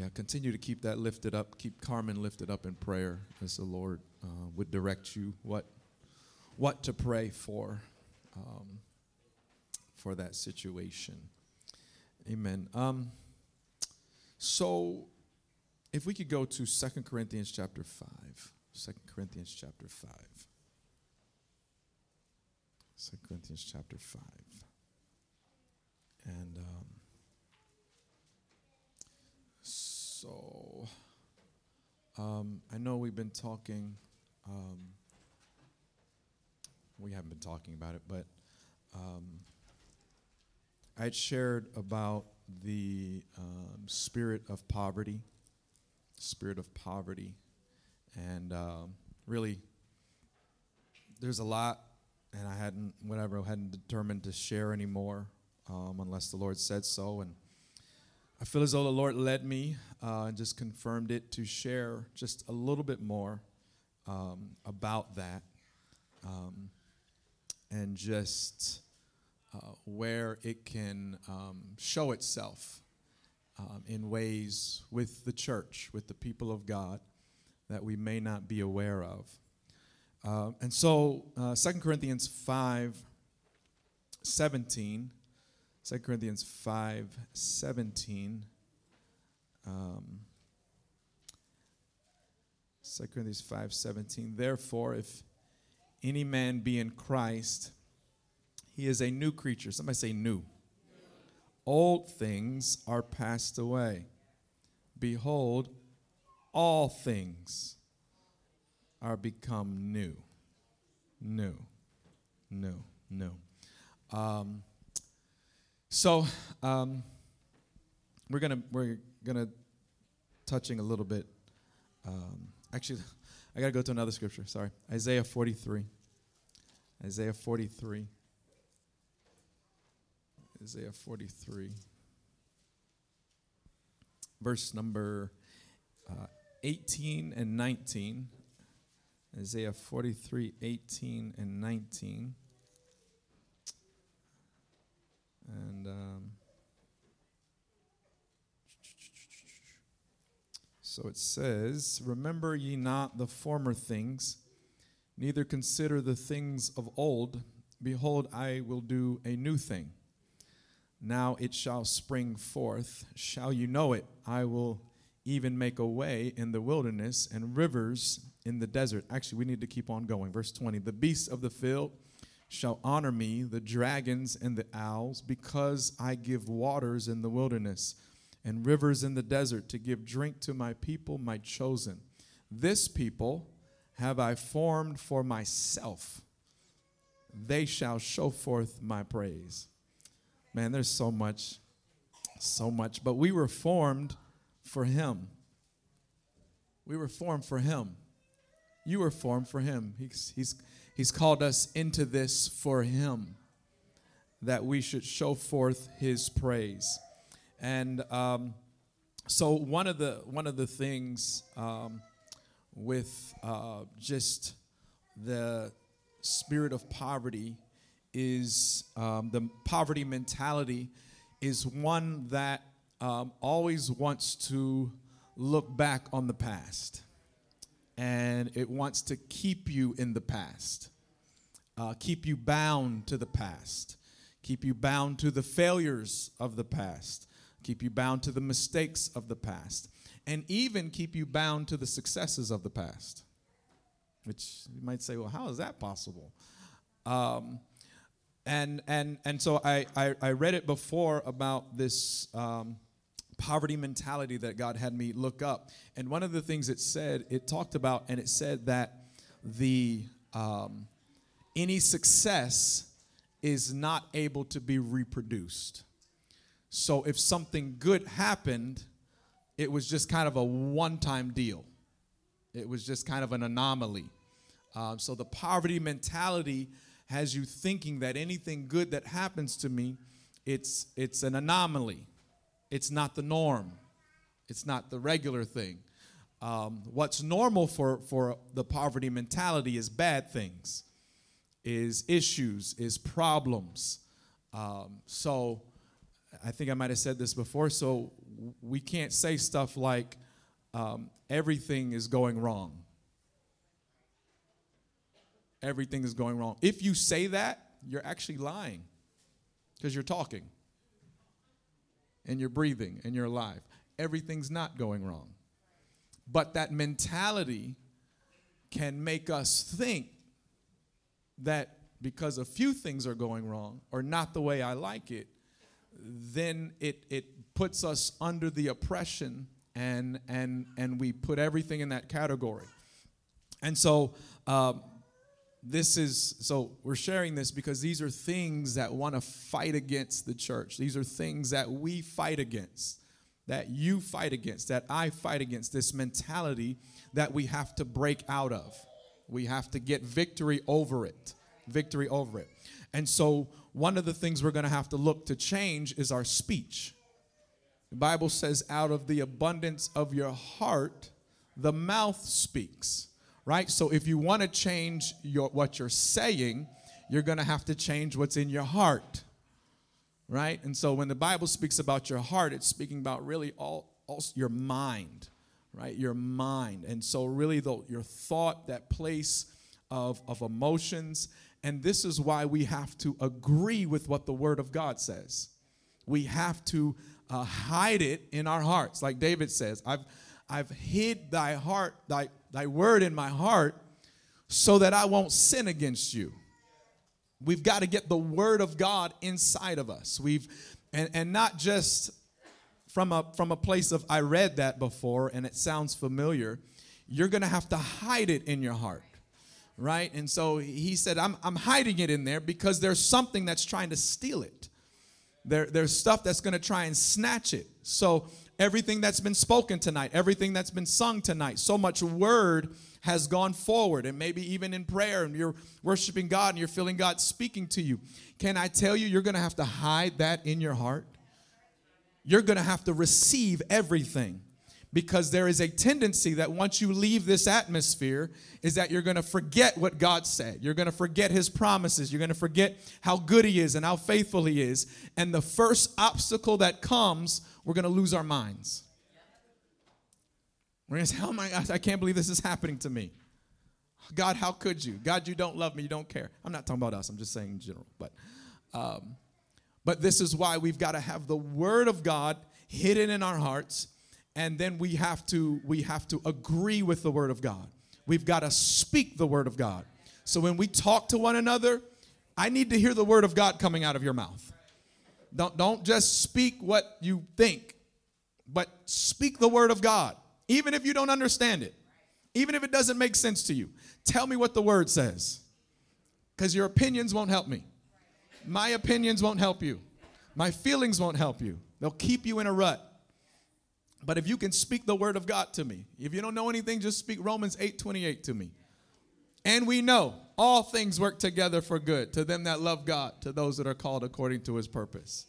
yeah, continue to keep that lifted up. Keep Carmen lifted up in prayer as the Lord uh, would direct you what what to pray for um, for that situation. Amen. Um, so, if we could go to Second Corinthians chapter 5. 2 Corinthians chapter 5. 2 Corinthians chapter 5. And um, so, um, I know we've been talking, um, we haven't been talking about it, but um, I had shared about the um, spirit of poverty, spirit of poverty, and um, really, there's a lot, and I hadn't, whatever, I hadn't determined to share anymore um, unless the Lord said so, and I feel as though the Lord led me uh, and just confirmed it to share just a little bit more um, about that, um, and just uh, where it can um, show itself um, in ways with the church, with the people of God, that we may not be aware of. Uh, and so, uh, 2 Corinthians 5 17, 2 Corinthians 5 17. Um, 2 Corinthians 5 17. Therefore, if any man be in Christ, he is a new creature. Somebody say new. Old things are passed away. Behold, all things are become new. New. New. New. Um, so um, we're gonna we're gonna touching a little bit. Um, actually, I gotta go to another scripture. Sorry, Isaiah 43. Isaiah 43. Isaiah 43, verse number uh, 18 and 19. Isaiah 43, 18 and 19. And um, so it says, Remember ye not the former things, neither consider the things of old. Behold, I will do a new thing. Now it shall spring forth. Shall you know it? I will even make a way in the wilderness and rivers in the desert. Actually, we need to keep on going. Verse 20 The beasts of the field shall honor me, the dragons and the owls, because I give waters in the wilderness and rivers in the desert to give drink to my people, my chosen. This people have I formed for myself. They shall show forth my praise. Man, there's so much, so much. But we were formed for Him. We were formed for Him. You were formed for Him. He's, he's, he's called us into this for Him, that we should show forth His praise. And um, so one of the one of the things um, with uh, just the spirit of poverty is um, the poverty mentality is one that um, always wants to look back on the past and it wants to keep you in the past, uh, keep you bound to the past, keep you bound to the failures of the past, keep you bound to the mistakes of the past, and even keep you bound to the successes of the past. Which you might say, well, how is that possible? Um, and and and so I, I, I read it before about this um, poverty mentality that God had me look up. And one of the things it said, it talked about, and it said that the um, any success is not able to be reproduced. So if something good happened, it was just kind of a one-time deal. It was just kind of an anomaly. Um, so the poverty mentality has you thinking that anything good that happens to me, it's, it's an anomaly. It's not the norm. It's not the regular thing. Um, what's normal for, for the poverty mentality is bad things, is issues, is problems. Um, so I think I might have said this before. So we can't say stuff like um, everything is going wrong. Everything is going wrong. If you say that, you're actually lying because you're talking and you're breathing and you're alive. Everything's not going wrong. But that mentality can make us think that because a few things are going wrong or not the way I like it, then it, it puts us under the oppression and, and, and we put everything in that category. And so, um, this is so we're sharing this because these are things that want to fight against the church. These are things that we fight against, that you fight against, that I fight against. This mentality that we have to break out of. We have to get victory over it. Victory over it. And so, one of the things we're going to have to look to change is our speech. The Bible says, out of the abundance of your heart, the mouth speaks right? So if you want to change your what you're saying, you're going to have to change what's in your heart. Right? And so when the Bible speaks about your heart, it's speaking about really all, all your mind, right? Your mind. And so really the, your thought, that place of, of emotions. And this is why we have to agree with what the Word of God says. We have to uh, hide it in our hearts. Like David says, I've, I've hid thy heart, thy thy word in my heart so that I won't sin against you. We've got to get the word of God inside of us. We've and, and not just from a from a place of I read that before and it sounds familiar. You're gonna have to hide it in your heart. Right? And so he said, I'm, I'm hiding it in there because there's something that's trying to steal it. There, there's stuff that's going to try and snatch it. So everything that's been spoken tonight, everything that's been sung tonight. So much word has gone forward, and maybe even in prayer, and you're worshiping God and you're feeling God speaking to you. Can I tell you, you're gonna have to hide that in your heart? You're gonna have to receive everything because there is a tendency that once you leave this atmosphere is that you're going to forget what God said. You're going to forget his promises. You're going to forget how good he is and how faithful he is. And the first obstacle that comes, we're going to lose our minds. We're going to say, "Oh my gosh, I can't believe this is happening to me." God, how could you? God, you don't love me. You don't care. I'm not talking about us. I'm just saying in general. But, um, but this is why we've got to have the Word of God hidden in our hearts and then we have to we have to agree with the word of god. We've got to speak the word of god. So when we talk to one another i need to hear the word of god coming out of your mouth. Don't don't just speak what you think but speak the word of god even if you don't understand it. Even if it doesn't make sense to you tell me what the word says because your opinions won't help me my opinions won't help you my feelings won't help you they'll keep you in a rut but if you can speak the word of God to me, if you don't know anything, just speak Romans 8 28 to me. And we know all things work together for good to them that love God, to those that are called according to his purpose.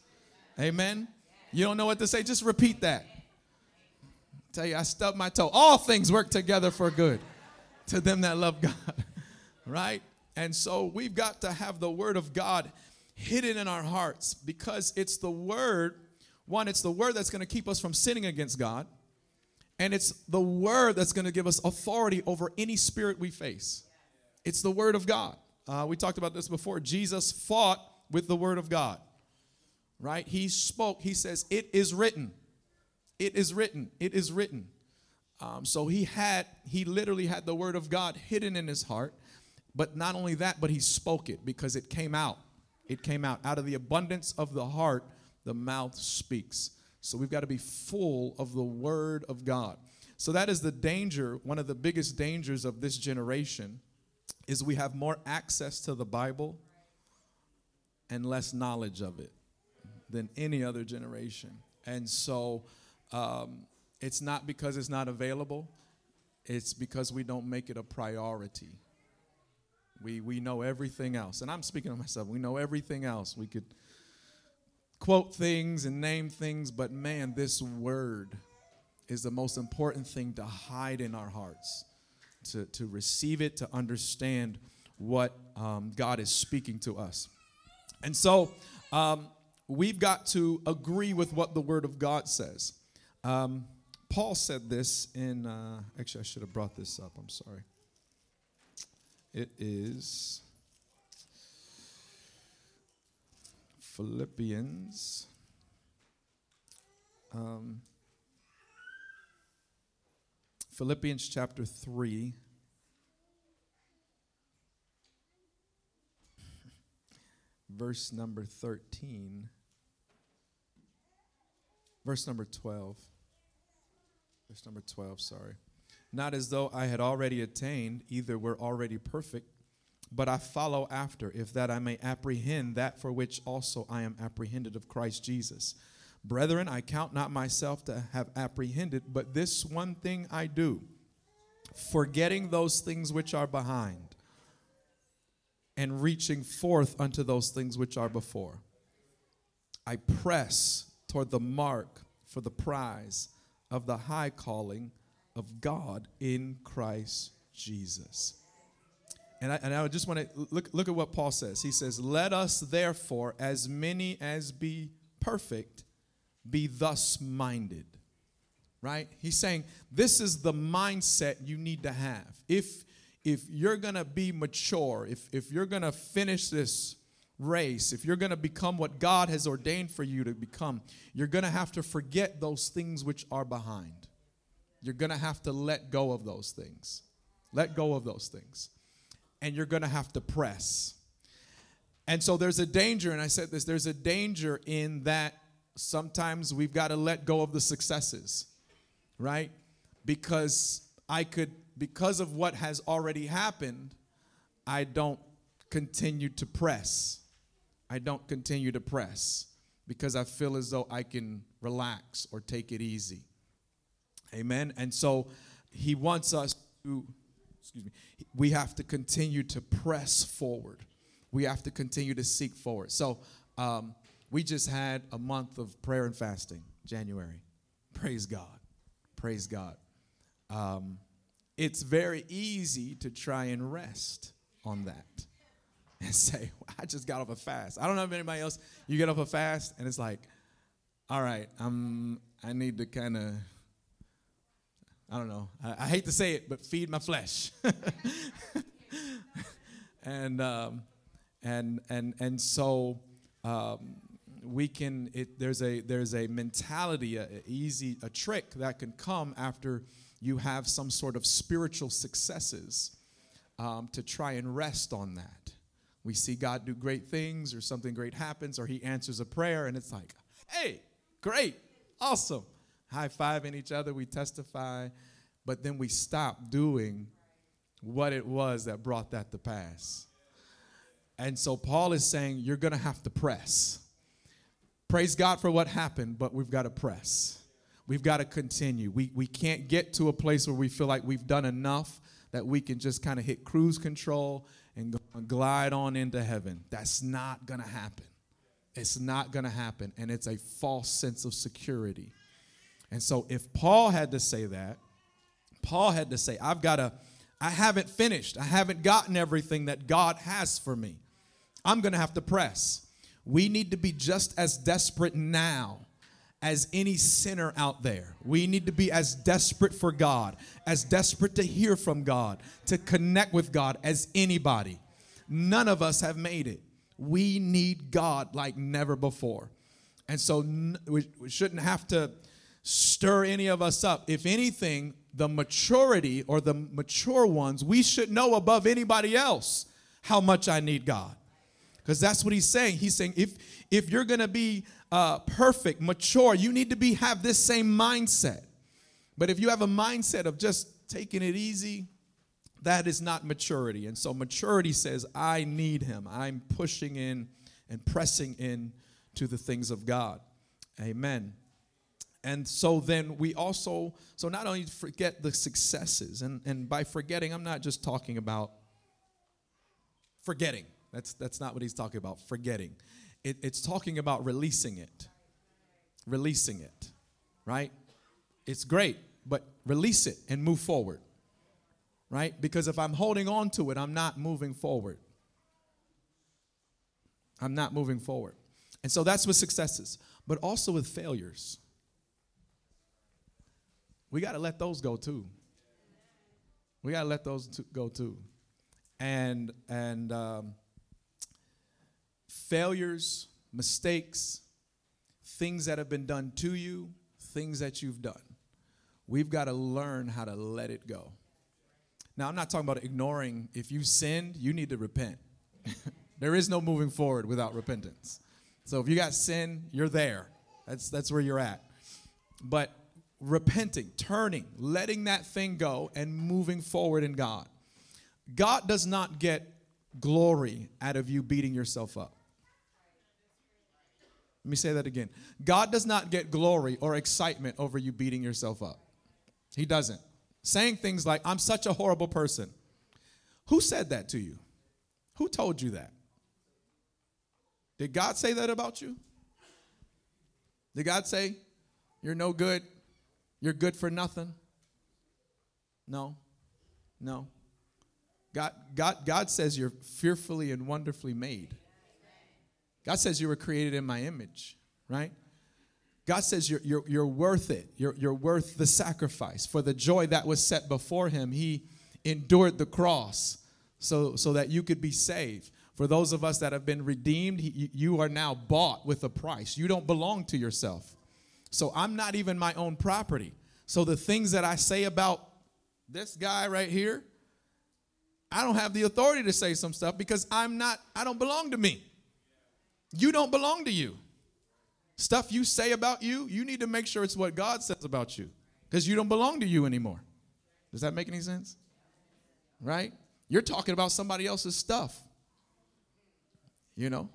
Amen. You don't know what to say, just repeat that. tell you, I stubbed my toe. All things work together for good to them that love God. right? And so we've got to have the word of God hidden in our hearts because it's the word one, it's the word that's going to keep us from sinning against God, and it's the word that's going to give us authority over any spirit we face. It's the word of God. Uh, we talked about this before. Jesus fought with the word of God, right? He spoke, he says, It is written. It is written. It is written. Um, so he had, he literally had the word of God hidden in his heart. But not only that, but he spoke it because it came out. It came out. Out of the abundance of the heart, the mouth speaks. So we've got to be full of the Word of God. So that is the danger, one of the biggest dangers of this generation is we have more access to the Bible and less knowledge of it than any other generation. And so um, it's not because it's not available, it's because we don't make it a priority. We, we know everything else. And I'm speaking of myself. We know everything else. We could quote things and name things, but man, this word is the most important thing to hide in our hearts, to, to receive it, to understand what um, God is speaking to us. And so um, we've got to agree with what the word of God says. Um, Paul said this in, uh, actually, I should have brought this up. I'm sorry. It is Philippians. Um, Philippians chapter 3. Verse number 13. Verse number 12. Verse number 12, sorry. Not as though I had already attained, either were already perfect, but I follow after, if that I may apprehend that for which also I am apprehended of Christ Jesus. Brethren, I count not myself to have apprehended, but this one thing I do, forgetting those things which are behind, and reaching forth unto those things which are before. I press toward the mark for the prize of the high calling of God in Christ Jesus. And I, and I just want to look, look at what Paul says. He says, Let us therefore, as many as be perfect, be thus minded. Right? He's saying this is the mindset you need to have. If if you're gonna be mature, if if you're gonna finish this race, if you're gonna become what God has ordained for you to become, you're gonna have to forget those things which are behind. You're gonna have to let go of those things. Let go of those things. And you're gonna have to press. And so there's a danger, and I said this there's a danger in that sometimes we've got to let go of the successes, right? Because I could, because of what has already happened, I don't continue to press. I don't continue to press because I feel as though I can relax or take it easy. Amen. And so he wants us to, excuse me, we have to continue to press forward. We have to continue to seek forward. So, um, we just had a month of prayer and fasting, January. Praise God. Praise God. Um, it's very easy to try and rest on that and say, I just got off a fast. I don't know if anybody else, you get off a fast and it's like, all right, I'm, I need to kind of, I don't know, I, I, hate to say it, but feed my flesh. and, um, and, and, and so, um, we can it, there's a there's a mentality a, a easy a trick that can come after you have some sort of spiritual successes um, to try and rest on that. We see god do great things or something great happens or he answers a prayer and it's like hey great awesome high fiving each other we testify but then we stop doing what it was that brought that to pass and so paul is saying you're going to have to press Praise God for what happened, but we've got to press. We've got to continue. We, we can't get to a place where we feel like we've done enough that we can just kind of hit cruise control and glide on into heaven. That's not going to happen. It's not going to happen. And it's a false sense of security. And so if Paul had to say that, Paul had to say, I've got to, I haven't finished. I haven't gotten everything that God has for me. I'm going to have to press. We need to be just as desperate now as any sinner out there. We need to be as desperate for God, as desperate to hear from God, to connect with God as anybody. None of us have made it. We need God like never before. And so we, shouldn't have to stir any of us up. If anything, the maturity or the mature ones, we should know above anybody else how much I need God. Because that's what he's saying. He's saying if if you're going to be uh, perfect mature you need to be have this same mindset. But if you have a mindset of just taking it easy that is not maturity. And so maturity says i need him. I'm pushing in and pressing in to the things of god. Amen and so then we also so not only forget the successes and and by forgetting i'm not just talking about forgetting that's, that's not what he's talking about, forgetting. It, it's talking about releasing it. Releasing it, right? It's great, but release it and move forward, right? Because if I'm holding on to it, I'm not moving forward. I'm not moving forward. And so that's with successes, but also with failures. We got to let those go too. We got to let those to go too. And and um, failures, mistakes, things that have been done to you, things that you've done. We've got to learn how to let it go. Now, I'm not talking about ignoring. If you sinned, you need to repent. there is no moving forward without repentance. So if you got sin, you're there. That's, that's where you're at. But repenting, turning, letting that thing go, and moving forward in God. God does not get glory out of you beating yourself up. Let me say that again. God does not get glory or excitement over you beating yourself up. He doesn't. Saying things like, I'm such a horrible person. Who said that to you? Who told you that? Did God say that about you? Did God say, You're no good? You're good for nothing? No. No. God, God, God says you're fearfully and wonderfully made. God says you were created in my image, right? God says you're, you're, you're worth it. You're, you're worth the sacrifice. For the joy that was set before him, he endured the cross so, so that you could be saved. For those of us that have been redeemed, he, you are now bought with a price. You don't belong to yourself. So I'm not even my own property. So the things that I say about this guy right here, I don't have the authority to say some stuff because I'm not, I don't belong to me. You don't belong to you. Stuff you say about you, you need to make sure it's what God says about you because you don't belong to you anymore. Does that make any sense? Right? You're talking about somebody else's stuff. You know?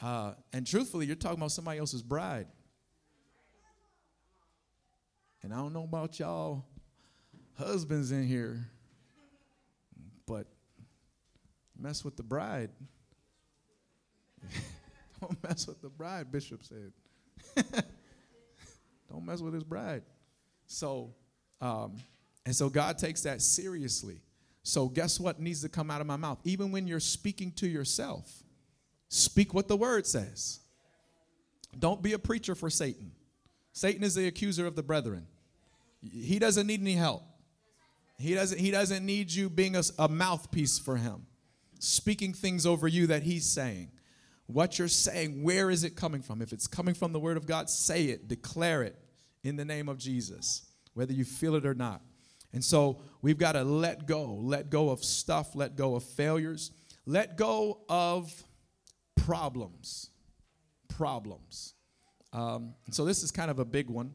Uh, and truthfully, you're talking about somebody else's bride. And I don't know about y'all husbands in here, but mess with the bride. Don't mess with the bride, Bishop said. Don't mess with his bride. So, um, and so God takes that seriously. So, guess what needs to come out of my mouth? Even when you're speaking to yourself, speak what the word says. Don't be a preacher for Satan. Satan is the accuser of the brethren. He doesn't need any help. He doesn't, he doesn't need you being a, a mouthpiece for him, speaking things over you that he's saying. What you're saying, where is it coming from? If it's coming from the Word of God, say it, declare it in the name of Jesus, whether you feel it or not. And so we've got to let go, let go of stuff, let go of failures, let go of problems. Problems. Um, so this is kind of a big one.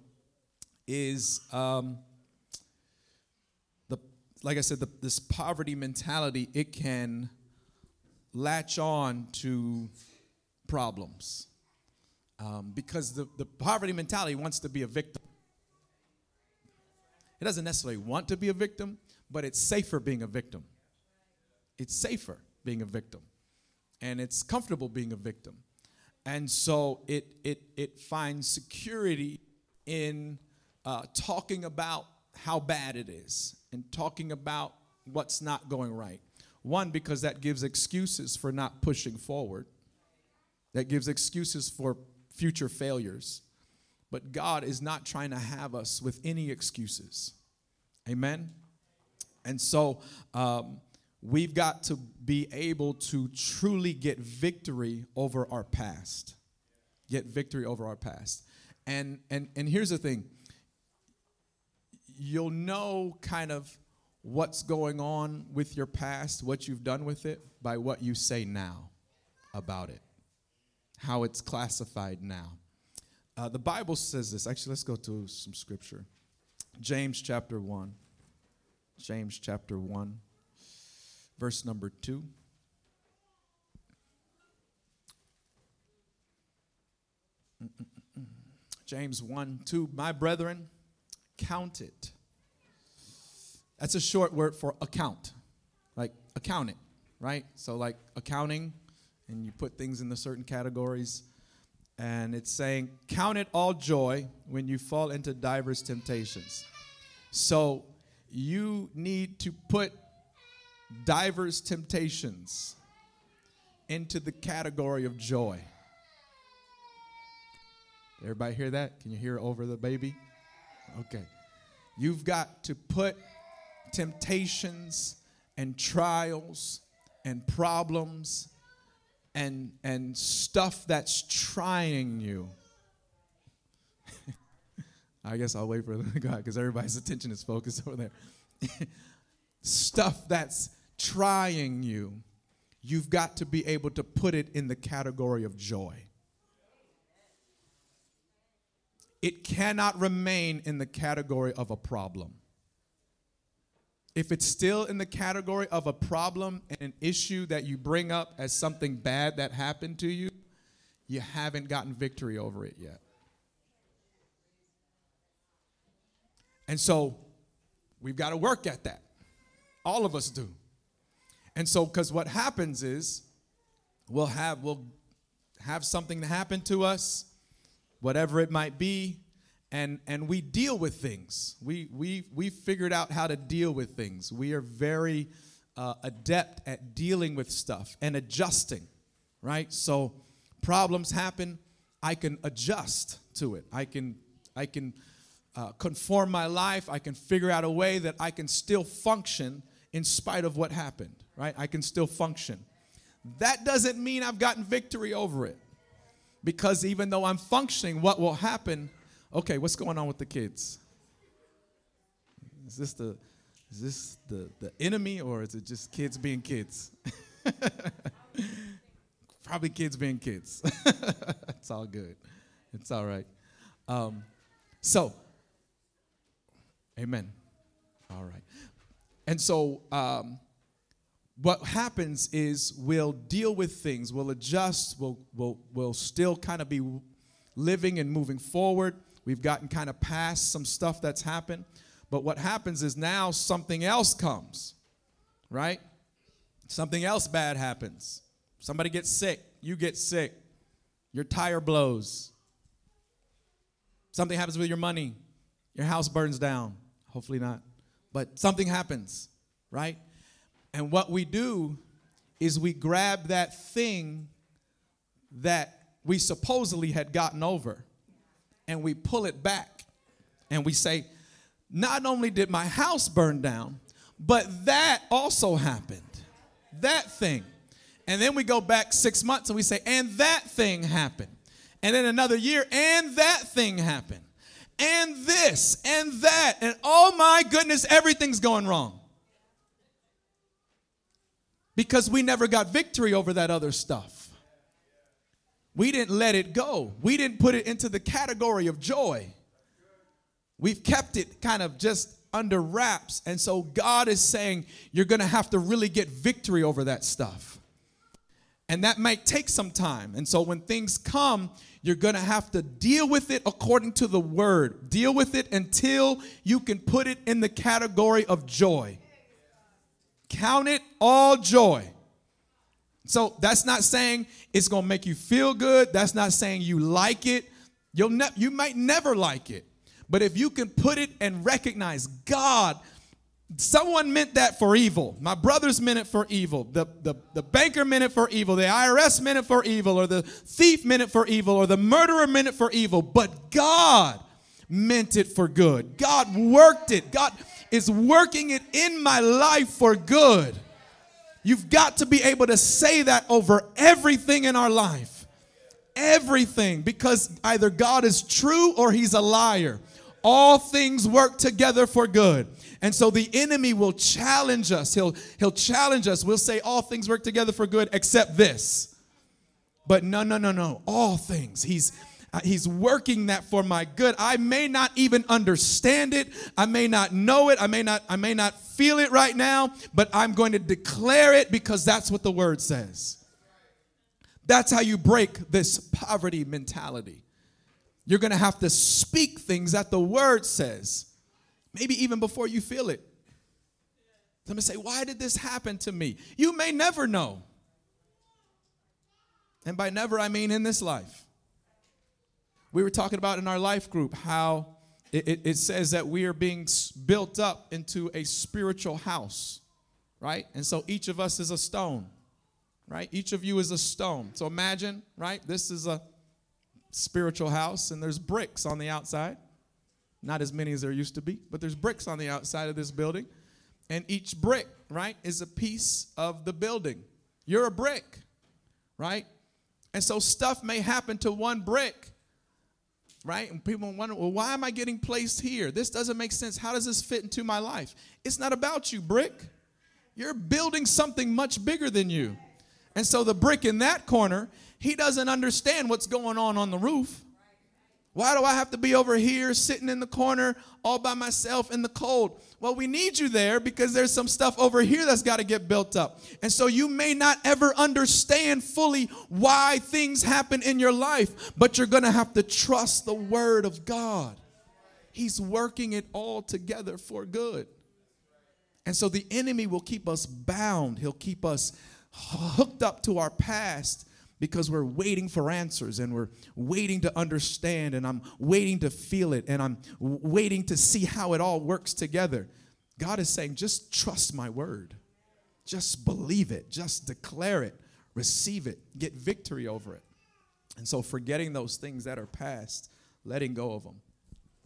Is um, the like I said, the, this poverty mentality? It can latch on to problems. Um, because the, the poverty mentality wants to be a victim. It doesn't necessarily want to be a victim, but it's safer being a victim. It's safer being a victim. And it's comfortable being a victim. And so it, it, it finds security in uh, talking about how bad it is and talking about what's not going right. One, because that gives excuses for not pushing forward that gives excuses for future failures. But God is not trying to have us with any excuses. Amen? And so um, we've got to be able to truly get victory over our past. Get victory over our past. And, and, and here's the thing you'll know kind of what's going on with your past, what you've done with it, by what you say now about it how it's classified now. Uh, the Bible says this. Actually, let's go to some scripture. James chapter 1. James chapter 1, verse number 2. James 1 2. My brethren, count it. That's a short word for account, like account it, right? So, like accounting, and you put things in the certain categories. And it's saying, Count it all joy when you fall into diverse temptations. So you need to put diverse temptations into the category of joy. Everybody hear that? Can you hear over the baby? Okay. You've got to put temptations and trials and problems and and stuff that's trying you. I guess I'll wait for the God because everybody's attention is focused over there. stuff that's trying you, you've got to be able to put it in the category of joy. It cannot remain in the category of a problem. If it's still in the category of a problem and an issue that you bring up as something bad that happened to you, you haven't gotten victory over it yet. And so we've got to work at that. All of us do. And so, because what happens is we'll have we'll have something happen to us, whatever it might be, and and we deal with things. We we we figured out how to deal with things. We are very uh, adept at dealing with stuff and adjusting, right? So problems happen, I can adjust to it. I can I can uh, conform my life. I can figure out a way that I can still function in spite of what happened, right? I can still function. That doesn't mean I've gotten victory over it. Because even though I'm functioning, what will happen? Okay, what's going on with the kids? Is this the is this the, the enemy or is it just kids being kids? Probably kids being kids. it's all good. It's all right. Um, so, amen. All right. And so, um, what happens is we'll deal with things, we'll adjust, we'll, we'll, we'll still kind of be living and moving forward. We've gotten kind of past some stuff that's happened. But what happens is now something else comes, right? Something else bad happens. Somebody gets sick, you get sick, your tire blows. Something happens with your money, your house burns down. Hopefully not but something happens, right? And what we do is we grab that thing that we supposedly had gotten over and we pull it back and we say, not only did my house burn down, but that also happened. That thing. And then we go back six months and we say, and that thing happened. And then another year, and that thing happened and this and that, and oh my goodness, everything's going wrong. Because we never got victory over that other stuff. We didn't let it go, we didn't put it into the category of joy. We've kept it kind of just under wraps. And so God is saying, you're going to have to really get victory over that stuff. And that might take some time. And so when things come, you're going to have to deal with it according to the word. Deal with it until you can put it in the category of joy. Count it all joy. So that's not saying it's going to make you feel good. That's not saying you like it. You'll ne- you might never like it. But if you can put it and recognize God Someone meant that for evil. My brothers meant it for evil. The, the, the banker meant it for evil. The IRS meant it for evil. Or the thief meant it for evil. Or the murderer meant it for evil. But God meant it for good. God worked it. God is working it in my life for good. You've got to be able to say that over everything in our life. Everything. Because either God is true or he's a liar. All things work together for good. And so the enemy will challenge us. He'll, he'll challenge us. We'll say all things work together for good except this. But no, no, no, no. All things. He's uh, he's working that for my good. I may not even understand it. I may not know it. I may not I may not feel it right now, but I'm going to declare it because that's what the word says. That's how you break this poverty mentality. You're going to have to speak things that the word says. Maybe even before you feel it. Let me say, why did this happen to me? You may never know. And by never, I mean in this life. We were talking about in our life group how it, it, it says that we are being built up into a spiritual house, right? And so each of us is a stone, right? Each of you is a stone. So imagine, right? This is a spiritual house, and there's bricks on the outside. Not as many as there used to be, but there's bricks on the outside of this building. And each brick, right, is a piece of the building. You're a brick, right? And so stuff may happen to one brick, right? And people wonder, well, why am I getting placed here? This doesn't make sense. How does this fit into my life? It's not about you, brick. You're building something much bigger than you. And so the brick in that corner, he doesn't understand what's going on on the roof. Why do I have to be over here sitting in the corner all by myself in the cold? Well, we need you there because there's some stuff over here that's got to get built up. And so you may not ever understand fully why things happen in your life, but you're going to have to trust the word of God. He's working it all together for good. And so the enemy will keep us bound, he'll keep us hooked up to our past because we're waiting for answers and we're waiting to understand and I'm waiting to feel it and I'm waiting to see how it all works together. God is saying, just trust my word. Just believe it. Just declare it. Receive it. Get victory over it. And so, forgetting those things that are past, letting go of them.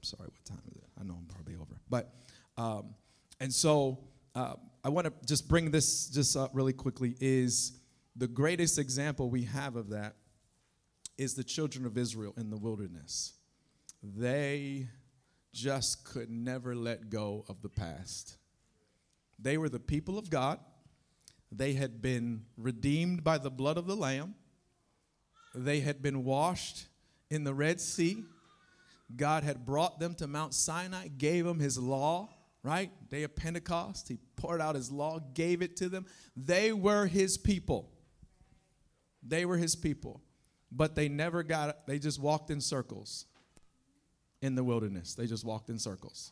Sorry, what time is it? I know I'm probably over. But, um, and so, uh, I want to just bring this just up really quickly is the greatest example we have of that is the children of Israel in the wilderness. They just could never let go of the past. They were the people of God. They had been redeemed by the blood of the Lamb. They had been washed in the Red Sea. God had brought them to Mount Sinai, gave them his law, right? Day of Pentecost. He poured out his law, gave it to them. They were his people. They were his people, but they never got, they just walked in circles in the wilderness. They just walked in circles.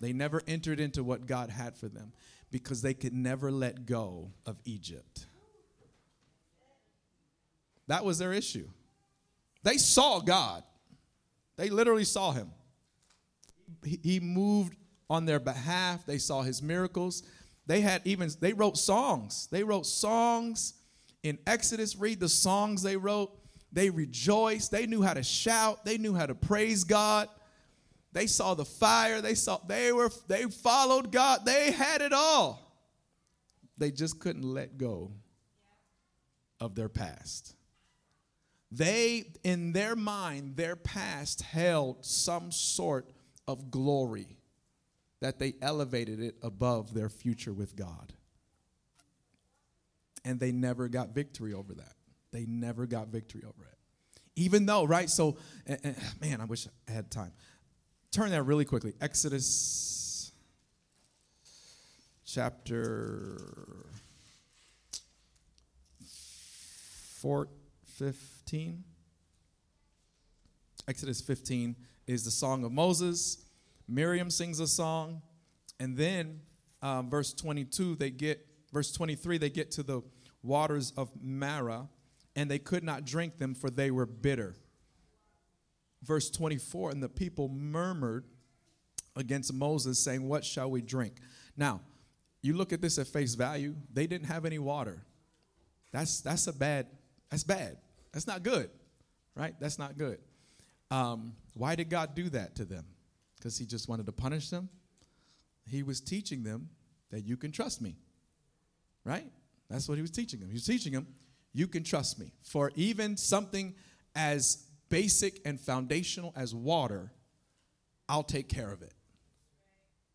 They never entered into what God had for them because they could never let go of Egypt. That was their issue. They saw God, they literally saw him. He moved on their behalf, they saw his miracles. They had even, they wrote songs. They wrote songs in Exodus, read the songs they wrote. They rejoiced. They knew how to shout. They knew how to praise God. They saw the fire. They saw they were they followed God. They had it all. They just couldn't let go of their past. They in their mind, their past held some sort of glory that they elevated it above their future with God and they never got victory over that. They never got victory over it. Even though, right? So, and, and, man, I wish I had time. Turn that really quickly. Exodus chapter 4, 15. Exodus 15 is the song of Moses. Miriam sings a song. And then, um, verse 22, they get Verse 23 they get to the waters of Marah, and they could not drink them, for they were bitter. Verse 24 and the people murmured against Moses, saying, What shall we drink? Now, you look at this at face value, they didn't have any water. That's, that's a bad, that's bad. That's not good, right? That's not good. Um, why did God do that to them? Because he just wanted to punish them? He was teaching them that you can trust me right? That's what he was teaching them. He was teaching them, you can trust me. For even something as basic and foundational as water, I'll take care of it.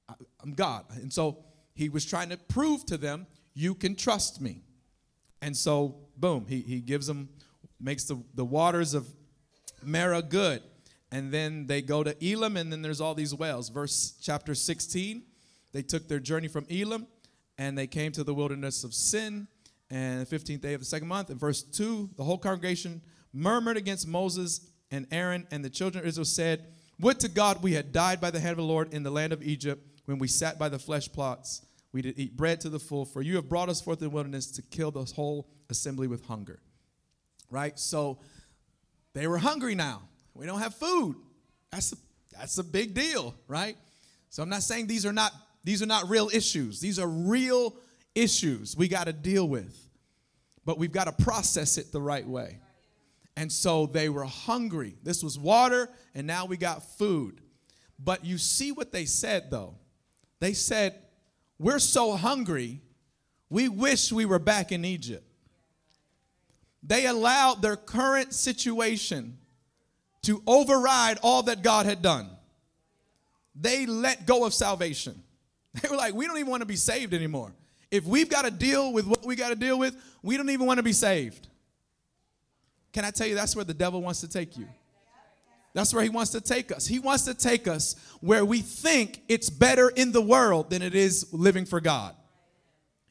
I, am God. And so he was trying to prove to them, you can trust me. And so, boom, he, he gives them, makes the, the waters of Marah good. And then they go to Elim, and then there's all these wells. Verse chapter 16, they took their journey from Elim and they came to the wilderness of Sin, and the 15th day of the second month. In verse 2, the whole congregation murmured against Moses and Aaron, and the children of Israel said, Would to God we had died by the hand of the Lord in the land of Egypt, when we sat by the flesh plots. We did eat bread to the full, for you have brought us forth in the wilderness to kill the whole assembly with hunger. Right? So they were hungry now. We don't have food. That's a, that's a big deal, right? So I'm not saying these are not these are not real issues. These are real issues we got to deal with. But we've got to process it the right way. And so they were hungry. This was water, and now we got food. But you see what they said, though. They said, We're so hungry, we wish we were back in Egypt. They allowed their current situation to override all that God had done. They let go of salvation. They were like, We don't even want to be saved anymore. If we've got to deal with what we got to deal with, we don't even want to be saved. Can I tell you that's where the devil wants to take you? That's where he wants to take us. He wants to take us where we think it's better in the world than it is living for God.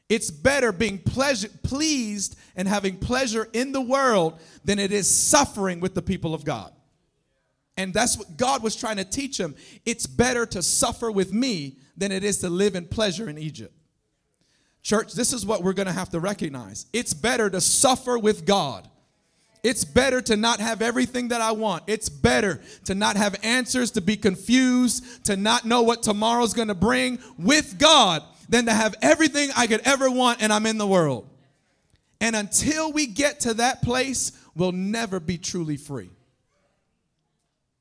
It's better being pleasure, pleased and having pleasure in the world than it is suffering with the people of God. And that's what God was trying to teach him. It's better to suffer with me than it is to live in pleasure in Egypt. Church, this is what we're going to have to recognize. It's better to suffer with God it's better to not have everything that I want. It's better to not have answers, to be confused, to not know what tomorrow's going to bring with God than to have everything I could ever want and I'm in the world. And until we get to that place, we'll never be truly free.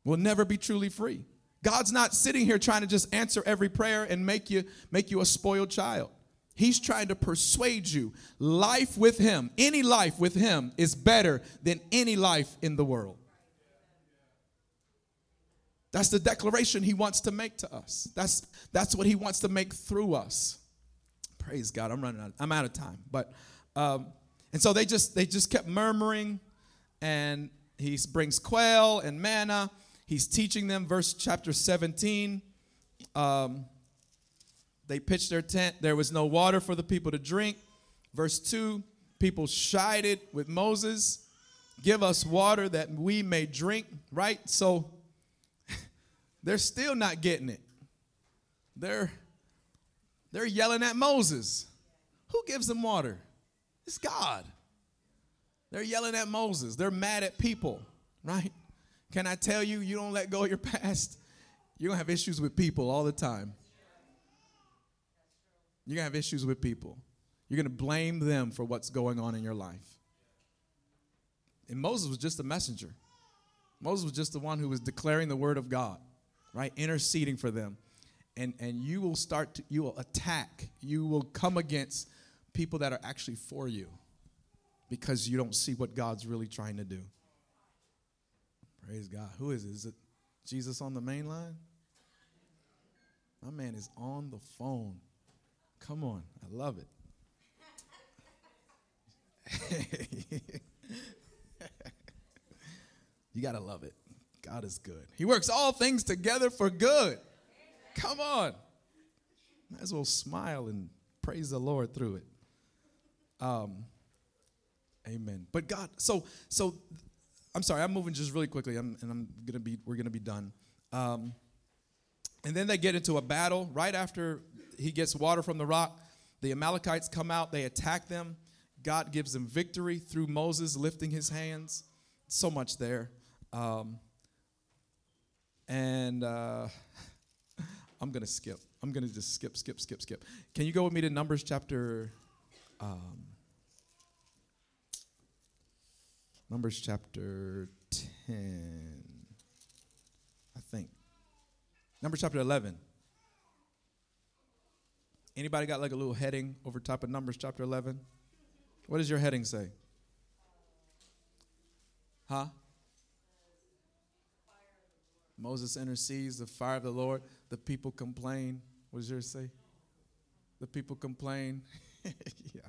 We'll never be truly free. God's not sitting here trying to just answer every prayer and make you make you a spoiled child. He's trying to persuade you life with Him, any life with Him, is better than any life in the world. That's the declaration He wants to make to us. That's, that's what He wants to make through us. Praise God. I'm running out. I'm out of time. But um, and so they just they just kept murmuring, and He brings quail and manna. He's teaching them. Verse chapter 17. Um, they pitched their tent. There was no water for the people to drink. Verse 2 people chided with Moses, Give us water that we may drink, right? So they're still not getting it. They're, they're yelling at Moses. Who gives them water? It's God. They're yelling at Moses. They're mad at people, right? Can I tell you, you don't let go of your past, you're going to have issues with people all the time. You're going to have issues with people. You're going to blame them for what's going on in your life. And Moses was just a messenger. Moses was just the one who was declaring the word of God, right? Interceding for them. And, and you will start to, you will attack, you will come against people that are actually for you because you don't see what God's really trying to do. Praise God. Who is it? Is it Jesus on the main line? My man is on the phone. Come on, I love it. you got to love it. God is good. He works all things together for good. Come on. Might as well smile and praise the Lord through it. Um, amen. But God, so so I'm sorry, I'm moving just really quickly, I'm, and I'm gonna be we're gonna be done. Um, and then they get into a battle right after he gets water from the rock. The Amalekites come out, they attack them. God gives them victory through Moses lifting his hands. So much there. Um, and uh, I'm to skip. I'm to just skip, skip, skip, skip. Can you go with me to Numbers chapter? Um, Numbers chapter 10, I think. Numbers chapter 11. Anybody got like a little heading over top of Numbers chapter 11? What does your heading say? Huh? Moses intercedes, the fire of the Lord. The people complain. What does yours say? The people complain. yeah.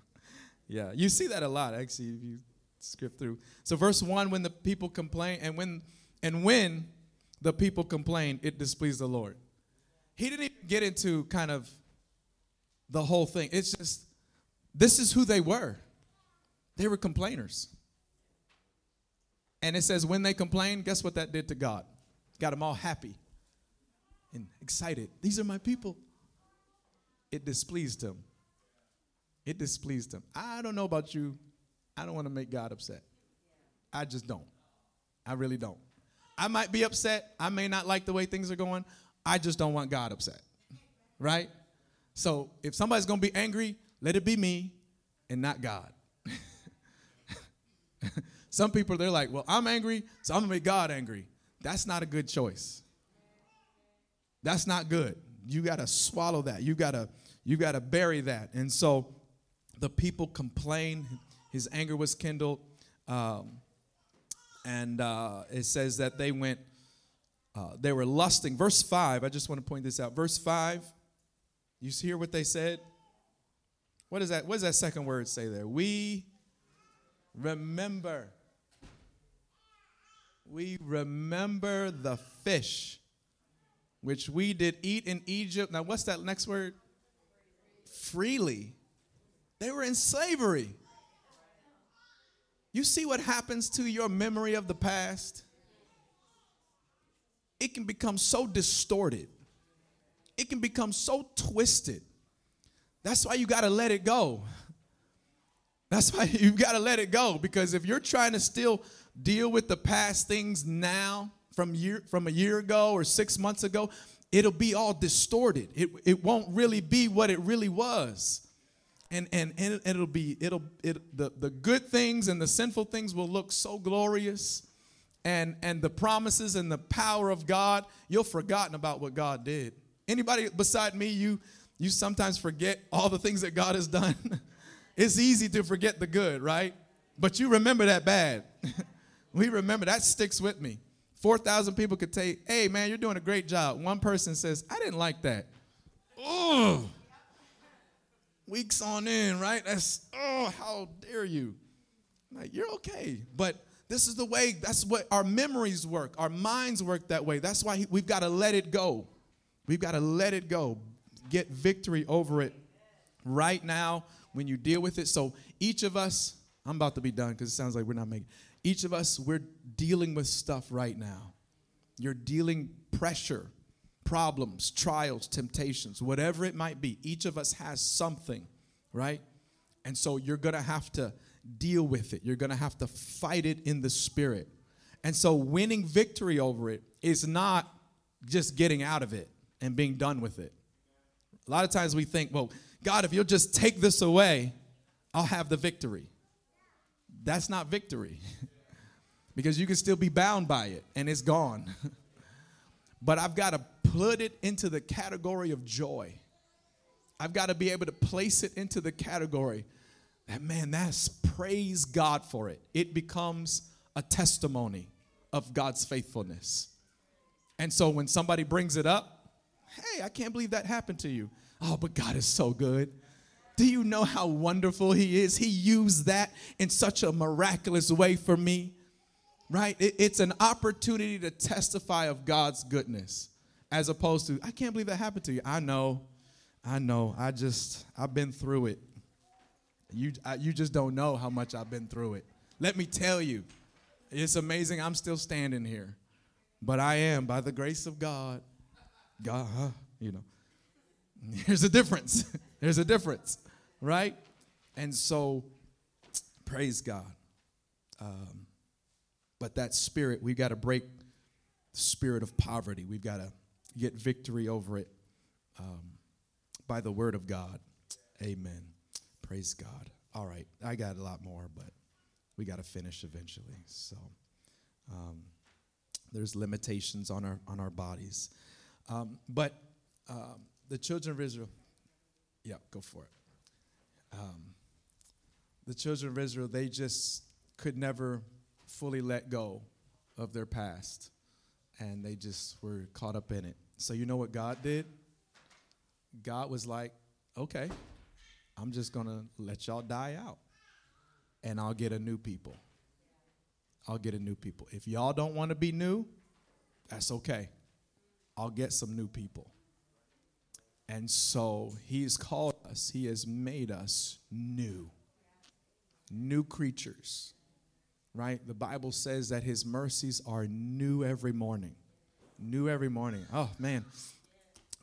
Yeah. You see that a lot, actually, if you skip through. So verse 1, when the people complain, and when and when the people complain, it displeased the Lord. He didn't even get into kind of the whole thing. It's just, this is who they were. They were complainers. And it says, when they complained, guess what that did to God? Got them all happy and excited. These are my people. It displeased him. It displeased him. I don't know about you. I don't want to make God upset. I just don't. I really don't. I might be upset. I may not like the way things are going. I just don't want God upset. Right? So if somebody's going to be angry, let it be me and not God. Some people, they're like, well, I'm angry, so I'm going to make God angry. That's not a good choice. That's not good. You got to swallow that. You got to you got to bury that. And so the people complained. His anger was kindled. Um, and uh, it says that they went, uh, they were lusting. Verse 5, I just want to point this out. Verse 5, you hear what they said? What is that? What does that second word say there? We remember. We remember the fish which we did eat in Egypt. Now, what's that next word? Freely. They were in slavery. You see what happens to your memory of the past? It can become so distorted, it can become so twisted. That's why you got to let it go. That's why you got to let it go because if you're trying to still deal with the past things now from year from a year ago or 6 months ago, it'll be all distorted. It it won't really be what it really was and and, and it'll be it'll it the, the good things and the sinful things will look so glorious. And and the promises and the power of god you'll forgotten about what god did. Anybody beside me you you sometimes forget all the things that god has done. It's easy to forget the good right? But you remember that bad. We remember that sticks with me. 4000 people could say hey man you're doing a great job. One person says i didn't like that. Oh weeks on end, right? That's, oh, how dare you? Like, you're okay. But this is the way, that's what our memories work. Our minds work that way. That's why we've got to let it go. We've got to let it go. Get victory over it right now when you deal with it. So each of us, I'm about to be done because it sounds like we're not making. Each of us, we're dealing with stuff right now. You're dealing pressure problems, trials, temptations, whatever it might be. Each of us has something, right? And so you're going to have to deal with it. You're going to have to fight it in the spirit. And so winning victory over it is not just getting out of it and being done with it. A lot of times we think, well, God, if you'll just take this away, I'll have the victory. That's not victory because you can still be bound by it and it's gone. but I've got to put it into the category of joy. I've got to be able to place it into the category that, man, that's praise God for it. It becomes a testimony of God's faithfulness. And so when somebody brings it up, hey, I can't believe that happened to you. Oh, but God is so good. Do you know how wonderful He is? He used that in such a miraculous way for me, right? It, it's an opportunity to testify of God's goodness as opposed to, I can't believe that happened to you. I know, I know. I just, I've been through it. You, I, you just don't know how much I've been through it. Let me tell you, it's amazing I'm still standing here. But I am, by the grace of God, God, huh, you know. There's a difference. There's a difference, right? And so, praise God. Um, but that spirit, we've got to break the spirit of poverty. We've got to get victory over it um, by the word of God. Amen. Praise God. All right, I got a lot more, but we got to finish eventually. So um, there's limitations on our on our bodies, um, but um, the children of Israel. Yeah, go for it. Um, the children of Israel, they just could never fully let go of their past and they just were caught up in it. So, you know what God did? God was like, okay, I'm just to let y'all die out, and I'll get a new people. I'll get a new people. If y'all don't want to be new, that's okay. I'll get some new people. And so he's called us, he has made us new, new creatures right? The Bible says that his mercies are new every morning. New every morning. Oh, man.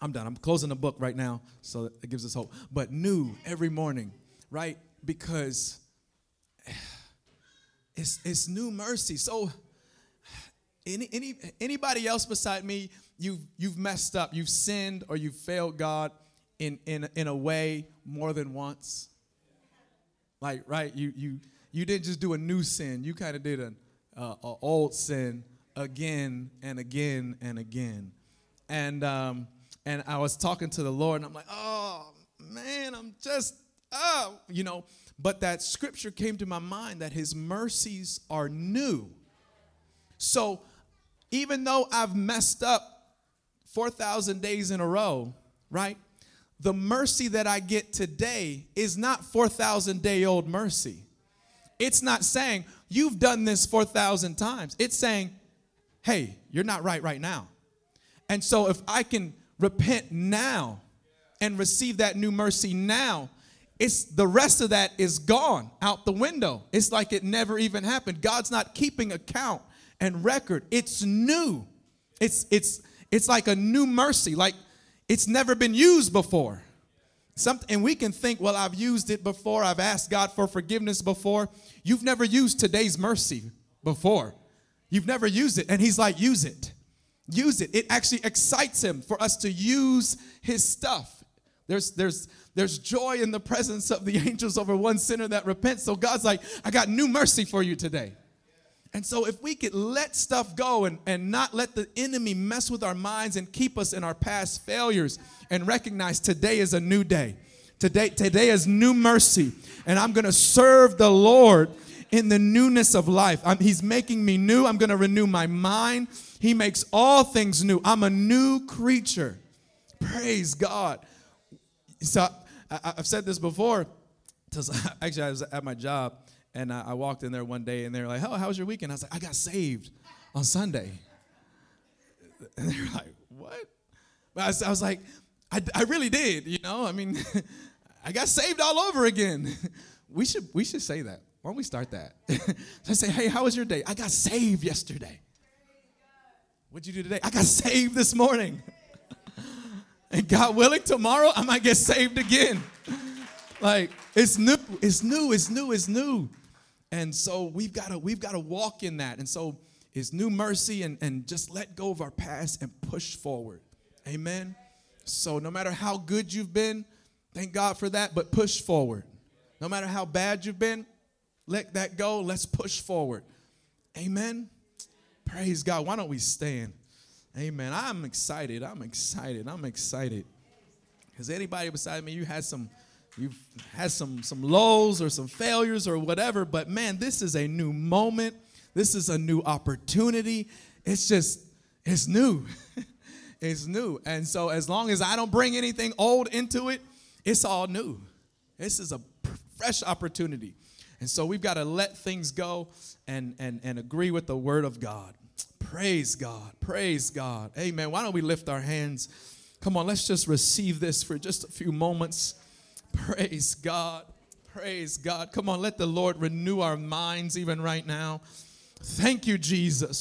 I'm done. I'm closing the book right now, so it gives us hope. But new every morning, right? Because it's, it's new mercy. So, any, any, anybody else beside me, you've, you've messed up, you've sinned, or you've failed God in, in, in a way more than once? Like, right? You, you, you didn't just do a new sin, you kind of did an uh, old sin again and again and again. and um, and I was talking to the Lord, and I'm like, oh man, I'm just oh, you know. But that scripture came to my mind that His mercies are new. So even though I've messed up 4,000 days in a row, right? The mercy that I get today is not 4,000 day old mercy. It's not saying, you've done this 4,000 times. It's saying, hey, you're not right right now. And so if I can repent now and receive that new mercy now, it's the rest of that is gone out the window. It's like it never even happened. God's not keeping account and record. It's new. It's it's it's like a new mercy, like it's never been used before. Something, and we can think, well, I've used it before. I've asked God for forgiveness before. You've never used today's mercy before. You've never used it. And He's like, use it. Use it. It actually excites Him for us to use His stuff. There's, there's, there's joy in the presence of the angels over one sinner that repents. So God's like, I got new mercy for you today. And so, if we could let stuff go and, and not let the enemy mess with our minds and keep us in our past failures and recognize today is a new day. Today, today is new mercy. And I'm going to serve the Lord in the newness of life. I'm, he's making me new. I'm going to renew my mind. He makes all things new. I'm a new creature. Praise God. So, I, have said this before. Actually, I was at my job and I, I walked in there one day and they were like, Oh, how was your weekend? I was like, I got saved on Sunday. And they were like, What? But I was, I was like, I, I really did, you know? I mean, I got saved all over again. we should we should say that. Why don't we start that? I say, hey, how was your day? I got saved yesterday. What'd you do today? I got saved this morning. and God willing, tomorrow I might get saved again. like it's new, it's new, it's new, it's new. And so we've got to we've got to walk in that. And so it's new mercy and, and just let go of our past and push forward. Amen. So no matter how good you've been, thank God for that, but push forward. No matter how bad you've been, let that go. Let's push forward. Amen. Praise God. Why don't we stand? Amen. I'm excited. I'm excited. I'm excited. Has anybody beside me, you had some You've had some some lows or some failures or whatever, but man, this is a new moment. This is a new opportunity. It's just it's new. it's new. And so as long as I don't bring anything old into it, it's all new. This is a fresh opportunity. And so we've got to let things go and and and agree with the word of God. Praise God. Praise God. Amen. Why don't we lift our hands? Come on, let's just receive this for just a few moments. Praise God. Praise God. Come on, let the Lord renew our minds even right now. Thank you, Jesus.